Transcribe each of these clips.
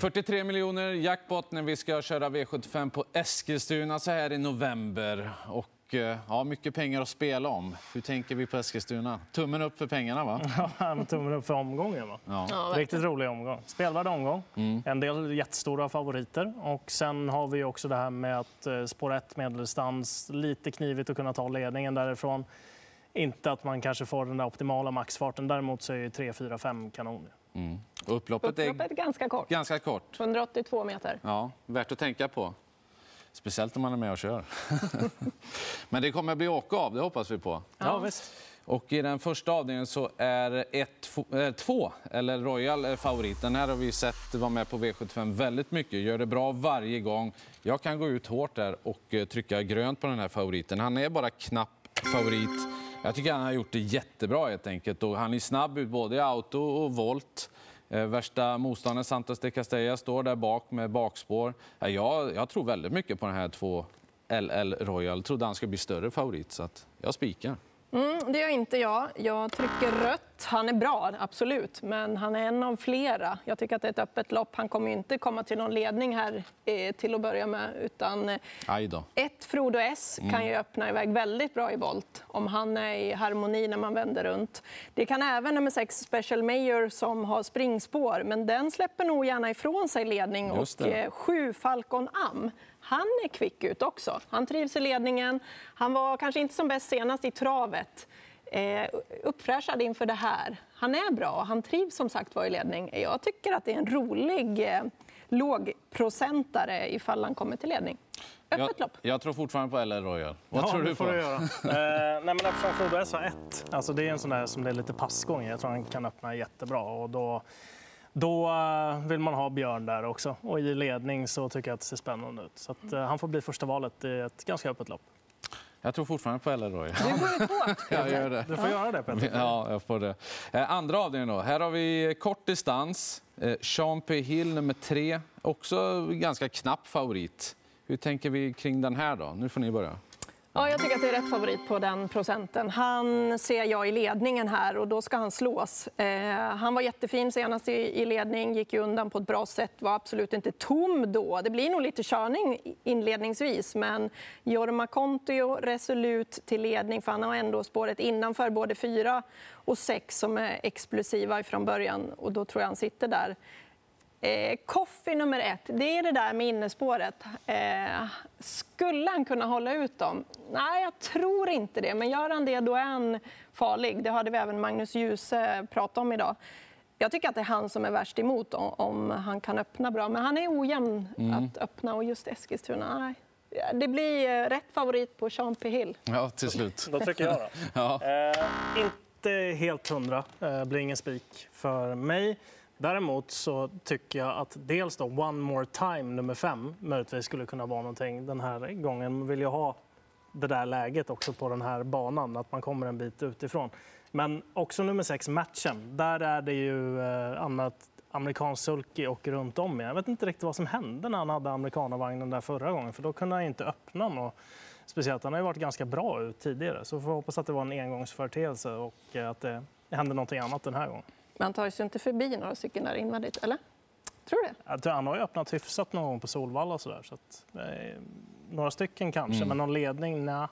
43 miljoner jackpot när vi ska köra V75 på Eskilstuna så här i november. Och eh, ja, mycket pengar att spela om. Hur tänker vi på Eskilstuna? Tummen upp för pengarna, va? Ja, tummen upp för omgången. Va? Ja. Riktigt rolig omgång. Spelvärd omgång. En del jättestora favoriter. Och sen har vi också det här med att eh, spår 1 medeldistans, lite knivigt att kunna ta ledningen därifrån. Inte att man kanske får den där optimala maxfarten. Däremot så är ju 3, 4, 5 kanon. Och upploppet är Upploppet är ganska kort. ganska kort. 182 meter. Ja, värt att tänka på. Speciellt om man är med och kör. Men det kommer bli åka av, det hoppas vi på. Ja, visst. Och I den första avdelningen så är ett, fo- eh, två, eller Royal, eh, favorit. Den här har vi sett vara med på V75 väldigt mycket. Gör det bra varje gång. Jag kan gå ut hårt där och eh, trycka grönt på den här favoriten. Han är bara knapp favorit. Jag tycker han har gjort det jättebra helt enkelt. Och han är snabb ut både i auto och volt. Eh, värsta motståndaren Santos de Castella står där bak med bakspår. Eh, jag, jag tror väldigt mycket på den här två LL Royal. Trodde han skulle bli större favorit så att jag spikar. Mm, det gör inte jag. Jag trycker rött. Han är bra, absolut, men han är en av flera. Jag tycker att det är ett öppet lopp. Han kommer inte komma till någon ledning här eh, till att börja med. Utan eh, ett Frodo S kan ju öppna iväg väldigt bra i volt om han är i harmoni när man vänder runt. Det kan även nummer 6 Special Mayor som har springspår, men den släpper nog gärna ifrån sig ledning. Och eh, sju Falcon Am, han är kvick ut också. Han trivs i ledningen. Han var kanske inte som bäst senast i travet. Eh, uppfräschad inför det här. Han är bra. Han trivs som sagt var i ledning. Jag tycker att det är en rolig eh, lågprocentare ifall han kommer till ledning. Öppet Jag, lopp. jag tror fortfarande på LL Royal. Vad ja, tror du får på? Du göra. eh, nej, men eftersom Frodo S har ett, alltså det är en sån där som det är lite passgång. Jag tror han kan öppna jättebra. Och då, då eh, vill man ha Björn där också. Och i ledning så tycker jag att det ser spännande ut. Så att, eh, han får bli första valet i ett ganska öppet lopp. Jag tror fortfarande på Royal. Du går ut hårt. Jag gör det. Du får göra det Peter. Ja, jag får det. Eh, andra avdelningen då. Här har vi kort distans. Sean P. Hill nummer tre. Också ganska knapp favorit. Hur tänker vi kring den här då? Nu får ni börja. Ja, jag tycker att det är rätt favorit på den procenten. Han ser jag i ledningen här och då ska han slås. Eh, han var jättefin senast i, i ledning, gick ju undan på ett bra sätt, var absolut inte tom då. Det blir nog lite körning inledningsvis, men Jorma Kontio resolut till ledning för han har ändå spåret innanför både fyra och sex som är explosiva från början och då tror jag han sitter där. Eh, nummer ett, det är det där med innespåret. Eh, skulle han kunna hålla ut dem? Nej, jag tror inte det. Men gör han det, då är han farlig. Det hade vi även Magnus Djuse prata om idag. Jag tycker att det är han som är värst emot om, om han kan öppna bra. Men han är ojämn att öppna och just Eskilstuna, nej. Det blir eh, rätt favorit på Sean P. Hill. Ja, till slut. Då trycker jag då. Ja. Eh, inte helt hundra, eh, blir ingen spik för mig. Däremot så tycker jag att dels då One More Time nummer fem möjligtvis skulle kunna vara någonting den här gången. Vill ju ha det där läget också på den här banan, att man kommer en bit utifrån. Men också nummer sex, matchen. Där är det ju eh, annat amerikansk sulky och runt om. Jag vet inte riktigt vad som hände när han hade amerikanavagnen där förra gången, för då kunde han inte öppna något speciellt. Han har ju varit ganska bra ut tidigare, så vi får hoppas att det var en engångsföreteelse och eh, att det händer någonting annat den här gången. Men han tar sig inte förbi några stycken där invändigt, eller? Tror du det? Jag tror han har ju öppnat hyfsat någon gång på Solvalla och sådär. Så att, eh, några stycken kanske, men någon ledning, nej.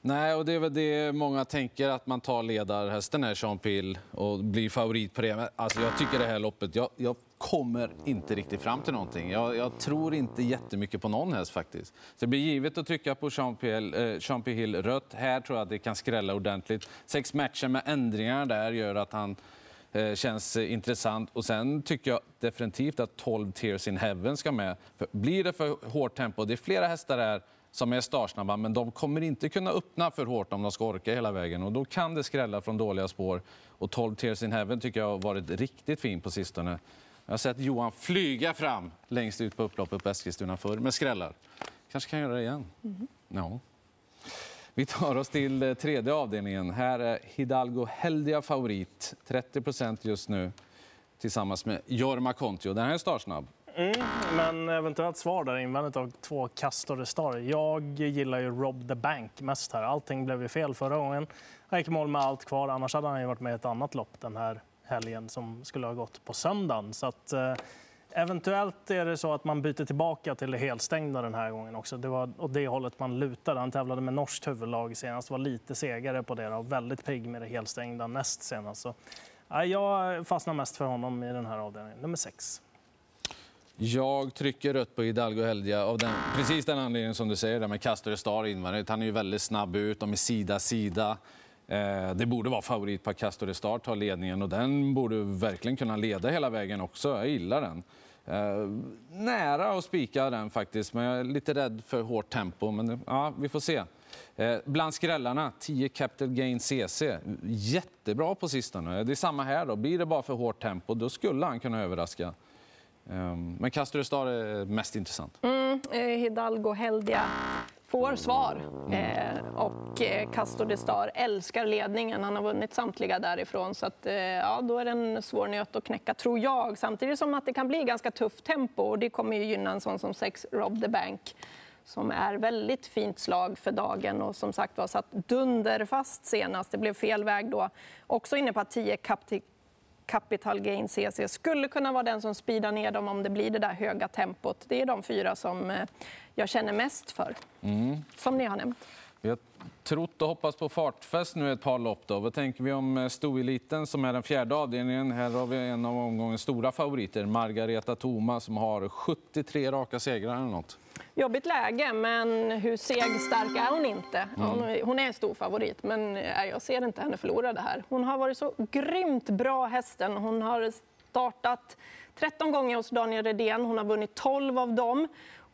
Nej, och det är väl det många tänker, att man tar ledarhästen här, Sean Pill, och blir favorit på det. Men alltså, jag tycker det här loppet, jag, jag kommer inte riktigt fram till någonting. Jag, jag tror inte jättemycket på någon häst faktiskt. Så det blir givet att trycka på Sean P. Eh, Sean P. Hill rött. Här tror jag att det kan skrälla ordentligt. Sex matcher med ändringar där gör att han känns eh, intressant. Och sen tycker jag definitivt att 12 Tears in Heaven ska med. För blir det för hårt tempo, det är flera hästar här som är startsnabba, men de kommer inte kunna öppna för hårt om de ska orka hela vägen. Och då kan det skrälla från dåliga spår. Och 12 Tears in Heaven tycker jag har varit riktigt fin på sistone. Jag har sett Johan flyga fram längst ut på upploppet på Eskilstuna förr med skrällar. Kanske kan göra det igen. Ja. Vi tar oss till eh, tredje avdelningen. Här är Hidalgo Heldia favorit. 30 procent just nu tillsammans med Jorma Kontio. Den här är startsnabb. Mm, men eventuellt svar där invändigt av två Castor Star. Jag gillar ju Rob the Bank mest här. Allting blev ju fel förra gången. Han gick i mål med allt kvar. Annars hade han ju varit med i ett annat lopp den här helgen som skulle ha gått på söndagen. Så att, eh, Eventuellt är det så att man byter tillbaka till det helstängda den här gången också. Det var åt det hållet man lutade. Han tävlade med norskt huvudlag senast, var lite segare på det och väldigt pigg med det helstängda näst senast. Så, ja, jag fastnar mest för honom i den här avdelningen, nummer sex. Jag trycker rött på Hidalgo Heldia av den, precis den anledningen som du säger, där med Castor Star invändigt. Han är ju väldigt snabb ut, de är sida sida. Eh, det borde vara favorit på Castor Star tar ledningen och den borde verkligen kunna leda hela vägen också. Jag gillar den. Eh, nära att spika den faktiskt, men jag är lite rädd för hårt tempo. Men ja, vi får se. Eh, bland skrällarna, 10 Capital Gain CC. Jättebra på sistone. Det är samma här. då. Blir det bara för hårt tempo, då skulle han kunna överraska. Um, men Castor Star är mest intressant. Mm, eh, Hidalgo Heldia får svar. Eh, och eh, Castro Castor de Star älskar ledningen. Han har vunnit samtliga därifrån. Så att, eh, ja, då är det en svår nöt att knäcka, tror jag. Samtidigt som att det kan bli ganska tufft tempo. Och det kommer ju gynna en sån som sex Rob the Bank som är väldigt fint slag för dagen och som sagt var satt dunderfast senast. Det blev fel väg då. Också inne på att 10 Capital Gain CC skulle kunna vara den som speedar ner dem om det blir det där höga tempot. Det är de fyra som eh, jag känner mest för, mm. som ni har nämnt. Vi har trott och hoppats på fartfest nu ett par lopp. Då. Vad tänker vi om eh, stoeliten som är den fjärde avdelningen? Här har vi en av omgångens stora favoriter, Margareta Thoma, som har 73 raka segrar eller något. Jobbigt läge, men hur segstark är hon inte? Hon, mm. hon är en stor favorit, men eh, jag ser inte henne förlora det här. Hon har varit så grymt bra hästen. Hon har startat 13 gånger hos Daniel Redén. Hon har vunnit 12 av dem.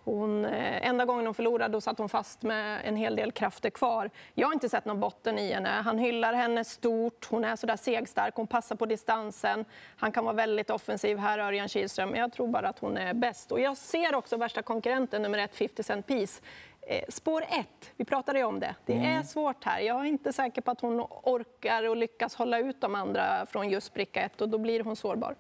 Hon, eh, enda gången hon förlorade då satt hon fast med en hel del krafter kvar. Jag har inte sett någon botten i henne. Han hyllar henne stort. Hon är så där segstark. Hon passar på distansen. Han kan vara väldigt offensiv här, Örjan Kihlström. Men jag tror bara att hon är bäst. Och jag ser också värsta konkurrenten, nummer ett, 50 Cent Piece. Eh, spår ett, vi pratade ju om det. Det är mm. svårt här. Jag är inte säker på att hon orkar och lyckas hålla ut de andra från just bricka ett och då blir hon sårbar.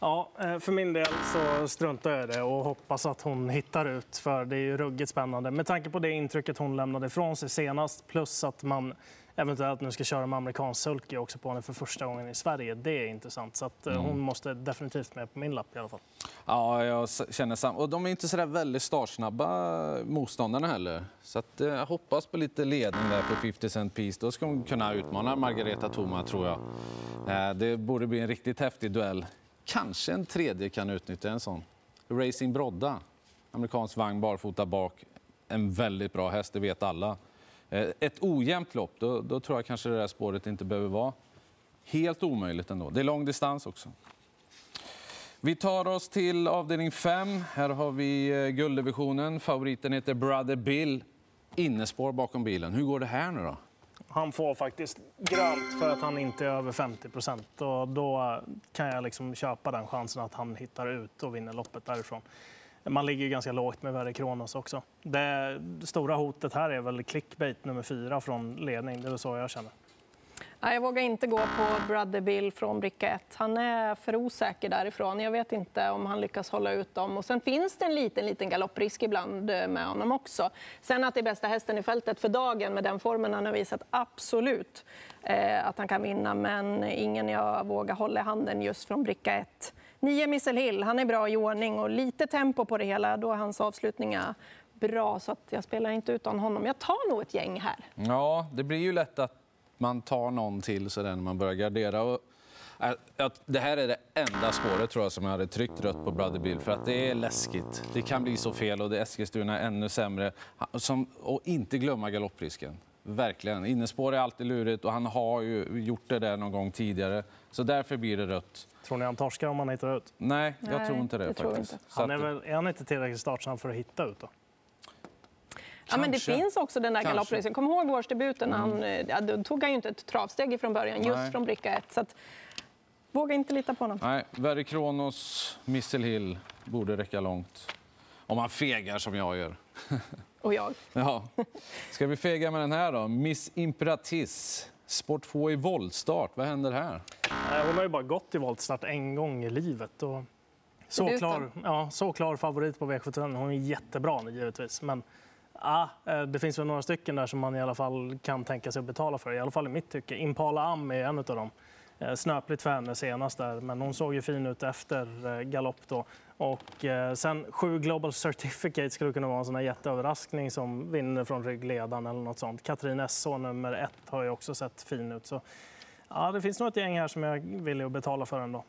Ja, eh, för min del så struntar jag i det och hoppas att hon hittar ut, för det är ju ruggigt spännande. Med tanke på det intrycket hon lämnade ifrån sig senast, plus att man eventuellt nu ska köra med amerikansk sulky också på henne för första gången i Sverige. Det är intressant. Så att eh, mm. hon måste definitivt med på min lapp i alla fall. Ja, jag känner samma. Och de är inte så där väldigt startsnabba motståndarna heller. Så att, eh, jag hoppas på lite ledning där på 50 cent piece. Då ska hon kunna utmana Margareta Thoma, tror jag. Det borde bli en riktigt häftig duell. Kanske en tredje kan utnyttja en sån. Racing Brodda, amerikansk vagn barfota bak. En väldigt bra häst, det vet alla. Eh, ett ojämnt lopp, då, då tror jag kanske det där spåret inte behöver vara helt omöjligt ändå. Det är lång distans också. Vi tar oss till avdelning 5. Här har vi eh, gulddivisionen. Favoriten heter Brother Bill. Innespår bakom bilen. Hur går det här nu då? Han får faktiskt grönt för att han inte är över 50 procent. Då kan jag liksom köpa den chansen att han hittar ut och vinner loppet därifrån. Man ligger ju ganska lågt med Verre Kronos också. Det stora hotet här är väl clickbait nummer fyra från ledning. Det är så jag känner. Jag vågar inte gå på Brother Bill från bricka 1. Han är för osäker därifrån. Jag vet inte om han lyckas hålla ut dem. Och sen finns det en liten, liten galopprisk ibland eh, med honom också. Sen att det är bästa hästen i fältet för dagen med den formen han har visat, absolut eh, att han kan vinna. Men ingen jag vågar hålla i handen just från bricka 1. Nio Missel Hill, han är bra i ordning och lite tempo på det hela. Då är hans avslutningar bra, så att jag spelar inte utan honom. Jag tar nog ett gäng här. Ja, det blir ju lätt att man tar någon till så när man börjar gardera. Och, äh, det här är det enda spåret tror jag som jag hade tryckt rött på Brother Bill för att det är läskigt. Det kan bli så fel och det Eskilstuna är ännu sämre. Som, och inte glömma galopprisken. Verkligen. Innespår är alltid lurigt och han har ju gjort det där någon gång tidigare. Så därför blir det rött. Tror ni han torskar om han hittar ut? Nej, jag Nej, tror inte det. det faktiskt. Inte. Han är, väl, är han inte tillräckligt startsam för att hitta ut? då? Ja, men det finns också den där galoppracingen. Kom ihåg årsdebuten. Mm. Han, eh, ja, då tog han ju inte ett travsteg från början, just Nej. från bricka 1. Så att, våga inte lita på honom. Nej, Verre Kronos, Missile Hill borde räcka långt. Om man fegar som jag gör. Och jag. ja. Ska vi fega med den här då? Miss Imperatrice. Sport 2 i voltstart. Vad händer här? Hon har ju bara gått i voltstart en gång i livet. Och så, klar, ja, så klar favorit på V75. Hon är jättebra givetvis. Men Ja, eh, det finns väl några stycken där som man i alla fall kan tänka sig att betala för. I alla fall i mitt tycke. Impala Am är en av dem. Eh, snöpligt för henne senast där, men hon såg ju fin ut efter eh, galopp då. Och sen sju Global Certificate skulle kunna vara en sån här jätteöverraskning som vinner från ryggledaren eller något sånt. Katrin Esso nummer ett har ju också sett fin ut. Så, ja, det finns nog ett gäng här som jag är villig att betala för ändå.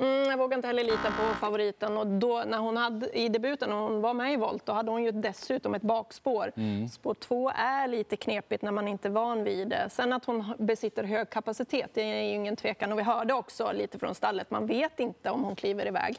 Mm, jag vågar inte heller lita på favoriten. Och då, när hon hade, I debuten, när hon var med i volt, då hade hon ju dessutom ett bakspår. Mm. Spår två är lite knepigt när man inte är van vid det. Sen att hon besitter hög kapacitet, det är ju ingen tvekan. Och vi hörde också lite från stallet, man vet inte om hon kliver iväg.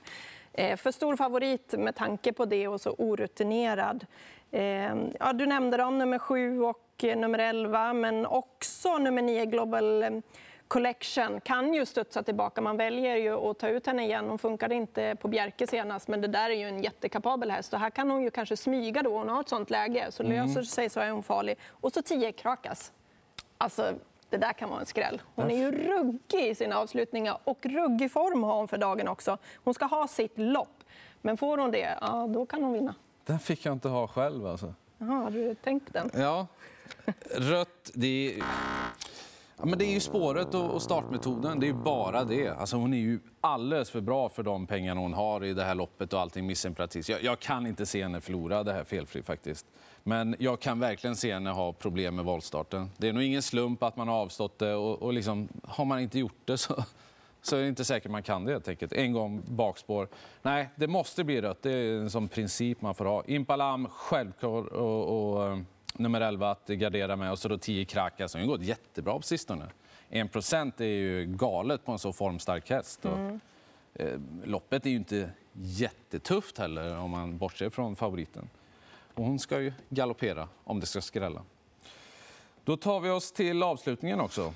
Eh, för stor favorit med tanke på det och så orutinerad. Eh, ja, du nämnde dem, nummer sju och eh, nummer elva, men också nummer nio Global Collection kan ju studsa tillbaka. Man väljer ju att ta ut henne igen. Hon funkade inte på Bjerke senast, men det där är ju en jättekapabel häst. Och här kan hon ju kanske smyga då. Hon har ett sånt läge. Så mm. löser sig så är hon farlig. Och så 10 Krakas. Alltså, det där kan vara en skräll. Hon är ju ruggig i sina avslutningar och ruggig form har hon för dagen också. Hon ska ha sitt lopp. Men får hon det, ja, då kan hon vinna. Den fick jag inte ha själv alltså. Jaha, har du tänkt den? Ja. Rött, det är... Ja, men det är ju spåret och startmetoden, det är ju bara det. Alltså hon är ju alldeles för bra för de pengarna hon har i det här loppet och allting missimperatis. Jag, jag kan inte se henne förlora det här felfri faktiskt. Men jag kan verkligen se henne ha problem med valstarten. Det är nog ingen slump att man har avstått det och, och liksom, har man inte gjort det så, så är det inte säkert man kan det helt enkelt. En gång bakspår. Nej, det måste bli rött. Det är en sån princip man får ha. Impalam, självklart. och, och eh, nummer 11 att gardera med och så då 10 Kraka som har gått jättebra på sistone. 1 procent är ju galet på en så formstark häst. Mm. Och, eh, loppet är ju inte jättetufft heller om man bortser från favoriten. Och hon ska ju galoppera om det ska skrälla. Då tar vi oss till avslutningen också.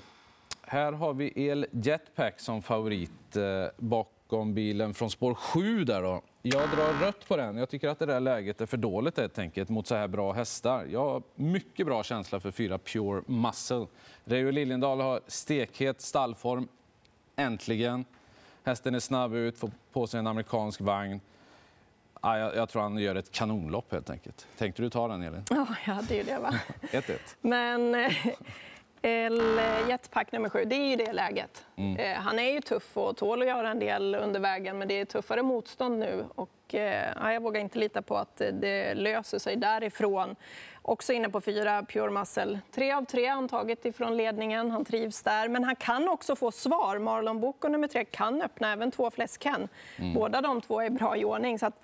Här har vi El Jetpack som favorit eh, bakom bilen från spår 7 där då. Jag drar rött på den. Jag tycker att det där läget är för dåligt helt enkelt mot så här bra hästar. Jag har mycket bra känsla för fyra Pure Muscle. Reijo Liljendahl har stekhet stallform. Äntligen. Hästen är snabb ut, får på sig en amerikansk vagn. Ja, jag, jag, tror han gör ett kanonlopp helt enkelt. Tänkte du ta den Elin? Ja, jag hade ju det va. 1-1. Men eh, eller jetpack nummer sju, det är ju det läget. Mm. Eh, han är ju tuff och tål att göra en del under vägen, men det är tuffare motstånd nu. Och, eh, jag vågar inte lita på att det löser sig därifrån. Också inne på fyra, Pure Muscle. Tre av tre har han tagit ifrån ledningen. Han trivs där. Men han kan också få svar. Marlon Boko nummer tre kan öppna även två fläsken. Mm. Båda de två är bra i ordning. Så att,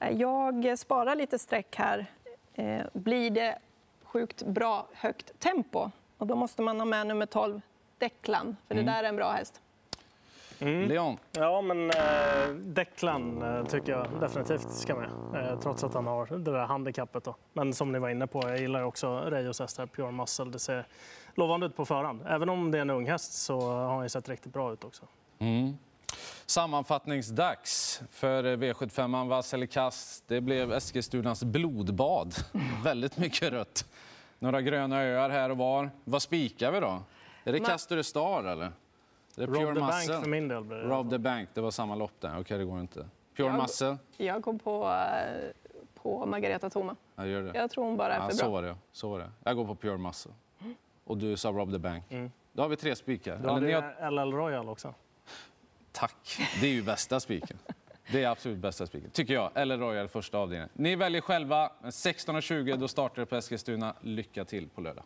eh, jag sparar lite streck här. Eh, blir det sjukt bra högt tempo och då måste man ha med nummer 12, Declan, för mm. det där är en bra häst. Mm. Leon? Ja, men eh, Declan eh, tycker jag definitivt ska med. Eh, trots att han har det där handikappet. Då. Men som ni var inne på, jag gillar också Rejos häst här, Pure Muscle. Det ser lovande ut på förhand. Även om det är en ung häst så har han sett riktigt bra ut också. Mm. Sammanfattningsdags för V75 Vasseli Kast. Det blev Eskilstunas blodbad. Väldigt mycket rött. Några gröna öar här och var. Vad spikar vi då? Är det Men... Castor Star eller? Det är Rob Pure the Muscle. Bank för min del. Blir det Rob the Bank, det var samma lopp där. Okej, okay, det går inte. Pure jag, Muscle? Jag går på, eh, på Margareta Thoma. Jag, gör det. jag tror hon bara är ja, för så bra. Var det, så var det. Jag går på Pure Muscle. Och du sa Rob the Bank. Mm. Då har vi tre spikar. Då har du har... LL Royal också. Tack. Det är ju bästa spiken. Det är absolut bästa spiken, tycker jag. Eller Royal första avdelningen. Ni väljer själva. 16.20 då startar det på Eskilstuna. Lycka till på lördag.